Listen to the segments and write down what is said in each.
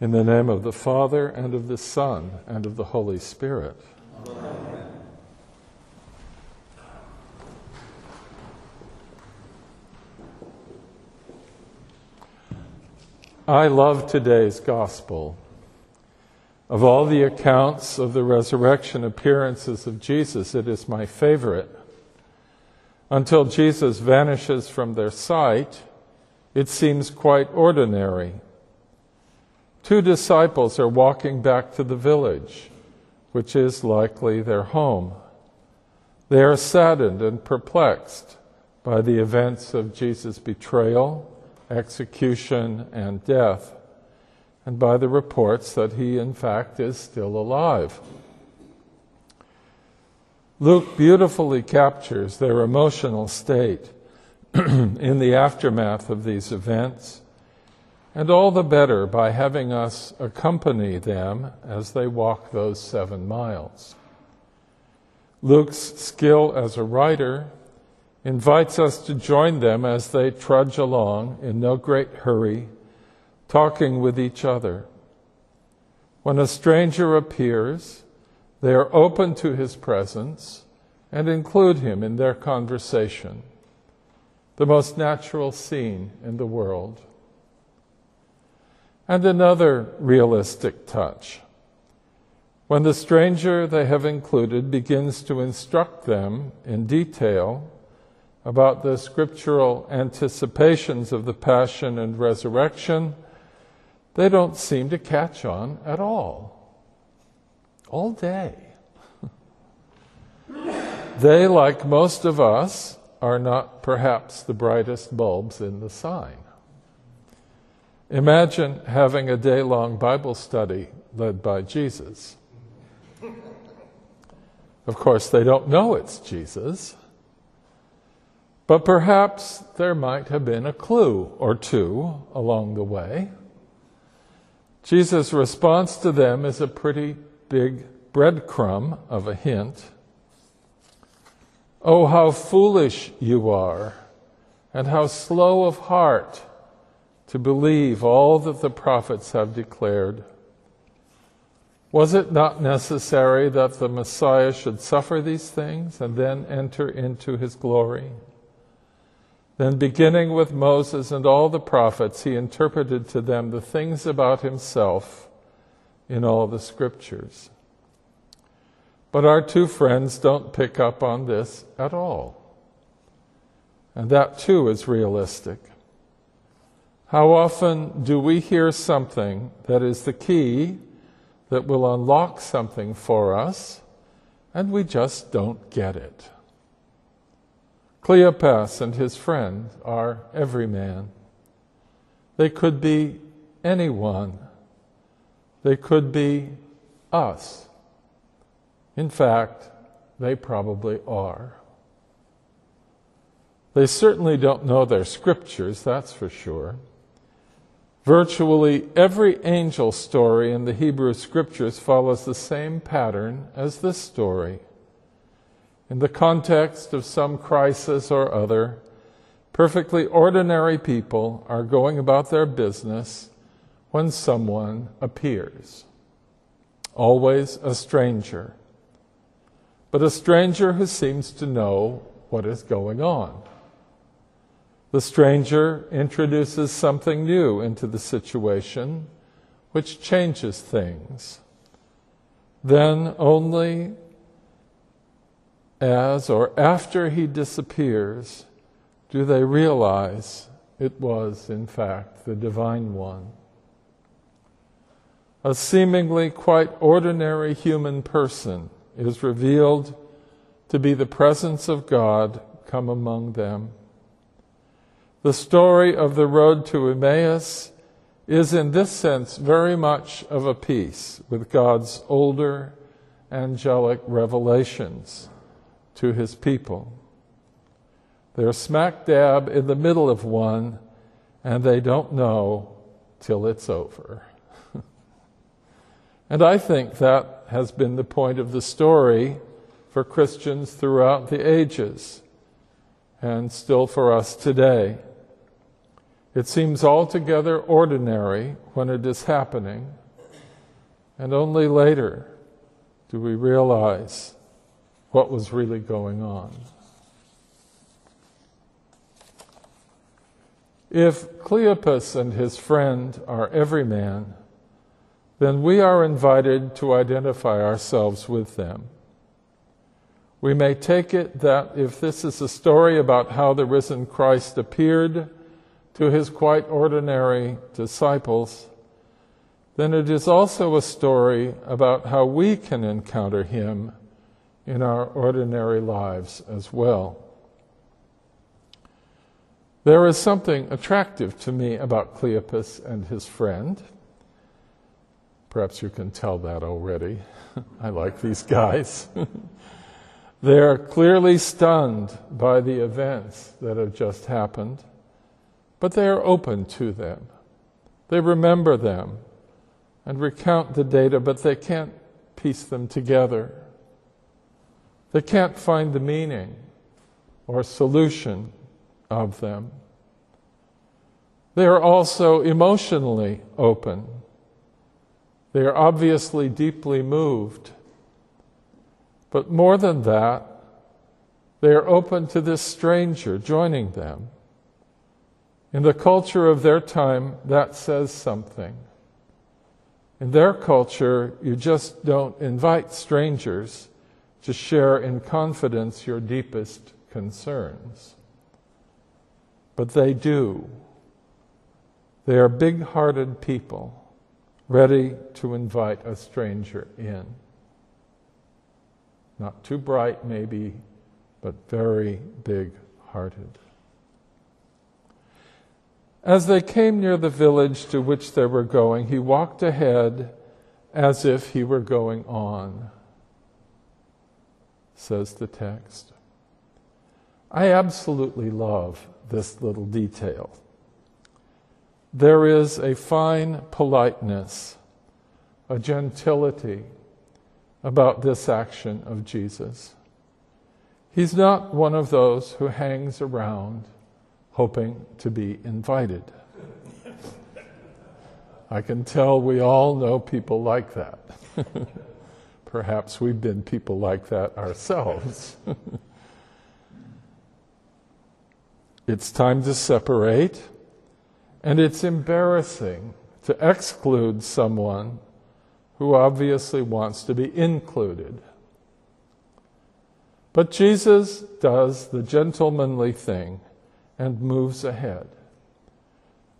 In the name of the Father, and of the Son, and of the Holy Spirit. I love today's gospel. Of all the accounts of the resurrection appearances of Jesus, it is my favorite. Until Jesus vanishes from their sight, it seems quite ordinary. Two disciples are walking back to the village, which is likely their home. They are saddened and perplexed by the events of Jesus' betrayal, execution, and death, and by the reports that he, in fact, is still alive. Luke beautifully captures their emotional state in the aftermath of these events, and all the better by having us accompany them as they walk those seven miles. Luke's skill as a writer invites us to join them as they trudge along in no great hurry, talking with each other. When a stranger appears, they are open to his presence and include him in their conversation, the most natural scene in the world. And another realistic touch. When the stranger they have included begins to instruct them in detail about the scriptural anticipations of the Passion and Resurrection, they don't seem to catch on at all all day. they, like most of us, are not perhaps the brightest bulbs in the sign. Imagine having a day long Bible study led by Jesus. Of course, they don't know it's Jesus, but perhaps there might have been a clue or two along the way. Jesus' response to them is a pretty big breadcrumb of a hint. Oh, how foolish you are, and how slow of heart to believe all that the prophets have declared. Was it not necessary that the Messiah should suffer these things and then enter into his glory? Then, beginning with Moses and all the prophets, he interpreted to them the things about himself in all the scriptures. But our two friends don't pick up on this at all. And that too is realistic. How often do we hear something that is the key that will unlock something for us, and we just don't get it? Cleopas and his friend are every man. They could be anyone they could be us. In fact, they probably are. They certainly don't know their scriptures, that's for sure. Virtually every angel story in the Hebrew scriptures follows the same pattern as this story. In the context of some crisis or other, perfectly ordinary people are going about their business when someone appears. Always a stranger, but a stranger who seems to know what is going on. The stranger introduces something new into the situation, which changes things. Then, only as or after he disappears, do they realize it was, in fact, the divine one a seemingly quite ordinary human person is revealed to be the presence of God come among them. The story of the road to Emmaus is, in this sense, very much of a piece with God's older angelic revelations to his people. They're smack dab in the middle of one, and they don't know till it's over. And I think that has been the point of the story for Christians throughout the ages and still for us today. It seems altogether ordinary when it is happening, and only later do we realize what was really going on. If Cleopas and his friend are every man, then we are invited to identify ourselves with them. We may take it that if this is a story about how the risen Christ appeared to his quite ordinary disciples, then it is also a story about how we can encounter him in our ordinary lives as well. There is something attractive to me about Cleopas and his friend. Perhaps you can tell that already. I like these guys. they are clearly stunned by the events that have just happened, but they are open to them. They remember them and recount the data, but they can't piece them together. They can't find the meaning or solution of them. They are also emotionally open. They are obviously deeply moved. But more than that, they are open to this stranger joining them. In the culture of their time, that says something. In their culture, you just don't invite strangers to share in confidence your deepest concerns. But they do. They are big hearted people, ready to invite a stranger in. Not too bright, maybe, but very big hearted. As they came near the village to which they were going, he walked ahead as if he were going on, says the text. I absolutely love this little detail. There is a fine politeness, a gentility about this action of Jesus. He's not one of those who hangs around hoping to be invited. I can tell we all know people like that. Perhaps we've been people like that ourselves. it's time to separate, and it's embarrassing to exclude someone who obviously wants to be included. But Jesus does the gentlemanly thing and moves ahead,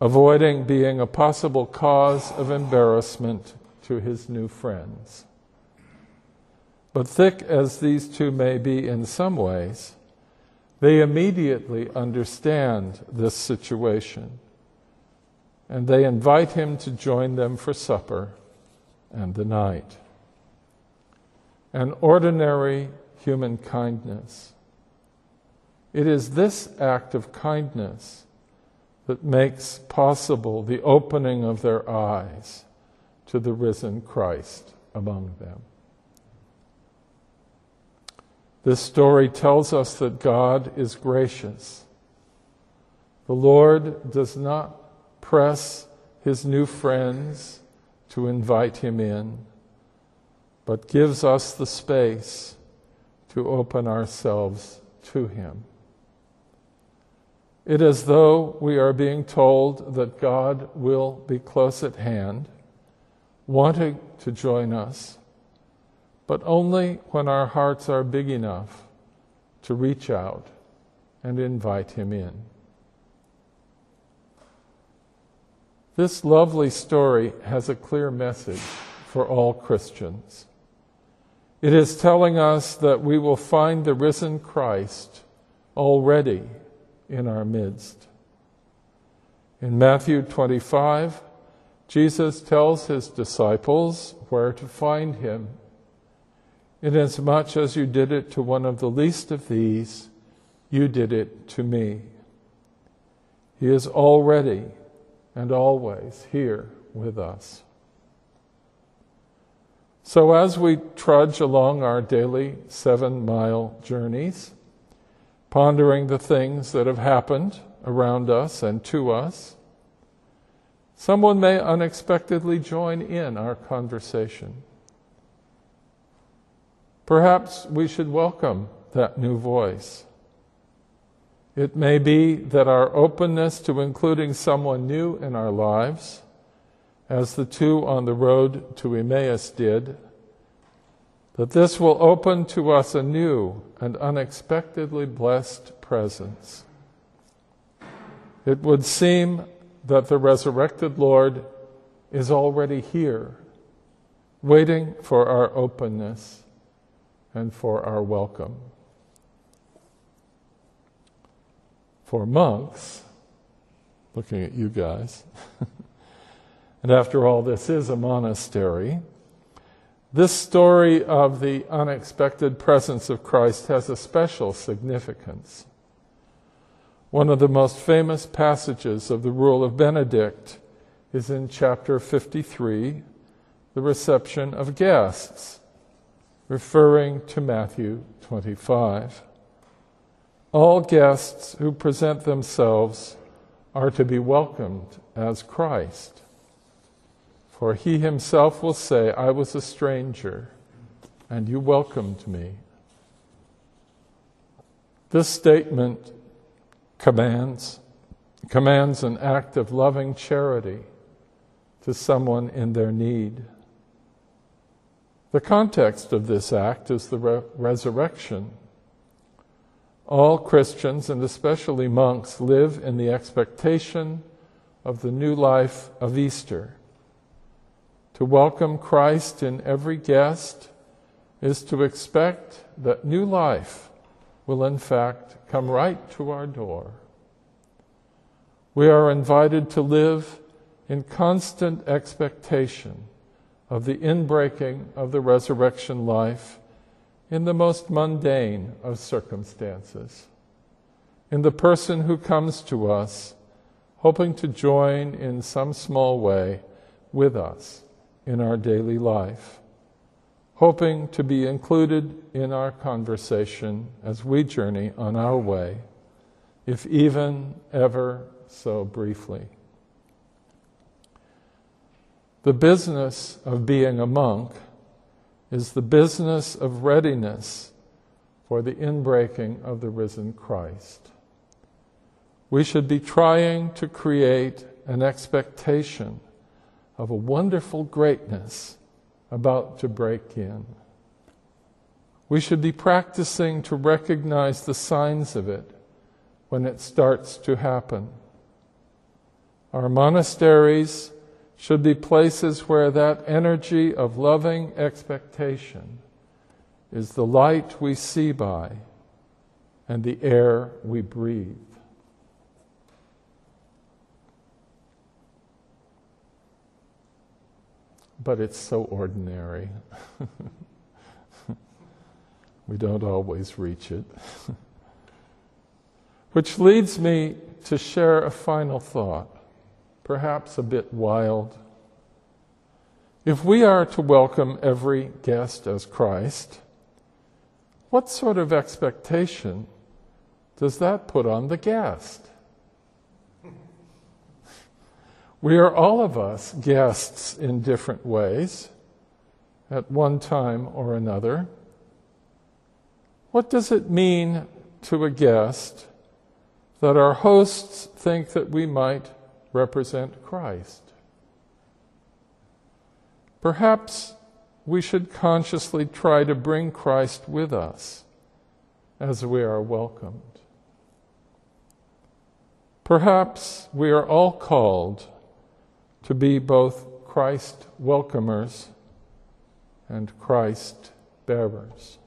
avoiding being a possible cause of embarrassment to his new friends. But thick as these two may be in some ways, they immediately understand this situation and they invite him to join them for supper and the night. An ordinary human kindness it is this act of kindness that makes possible the opening of their eyes to the risen Christ among them. This story tells us that God is gracious. The Lord does not press his new friends to invite him in, but gives us the space to open ourselves to him. It is though we are being told that God will be close at hand, wanting to join us, but only when our hearts are big enough to reach out and invite Him in. This lovely story has a clear message for all Christians. It is telling us that we will find the risen Christ already in our midst. In Matthew 25, Jesus tells his disciples where to find him. Inasmuch as you did it to one of the least of these, you did it to me. He is already and always here with us. So, as we trudge along our daily seven mile journeys, pondering the things that have happened around us and to us. Someone may unexpectedly join in our conversation. Perhaps we should welcome that new voice. It may be that our openness to including someone new in our lives, as the two on the road to Emmaus did, that this will open to us a new and unexpectedly blessed presence. It would seem that the resurrected Lord is already here, waiting for our openness and for our welcome. For monks, looking at you guys, and after all, this is a monastery. This story of the unexpected presence of Christ has a special significance. One of the most famous passages of the Rule of Benedict is in chapter 53, the reception of guests, referring to Matthew 25. All guests who present themselves are to be welcomed as Christ. For he himself will say, I was a stranger, and you welcomed me. This statement commands, commands an act of loving charity to someone in their need. The context of this act is the re- resurrection. All Christians, and especially monks, live in the expectation of the new life of Easter. To welcome Christ in every guest is to expect that new life will, in fact, come right to our door. We are invited to live in constant expectation of the inbreaking of the resurrection life in the most mundane of circumstances, in the person who comes to us hoping to join in some small way with us in our daily life, hoping to be included in our conversation as we journey on our way, if even ever so briefly. The business of being a monk is the business of readiness for the inbreaking of the risen Christ. We should be trying to create an expectation of a wonderful greatness about to break in. We should be practicing to recognize the signs of it when it starts to happen. Our monasteries should be places where that energy of loving expectation is the light we see by and the air we breathe. But it's so ordinary. we don't always reach it. Which leads me to share a final thought, perhaps a bit wild. If we are to welcome every guest as Christ, what sort of expectation does that put on the guest? We are all of us guests in different ways at one time or another. What does it mean to a guest that our hosts think that we might represent Christ? Perhaps we should consciously try to bring Christ with us as we are welcomed. Perhaps we are all called to be both Christ welcomers and Christ bearers.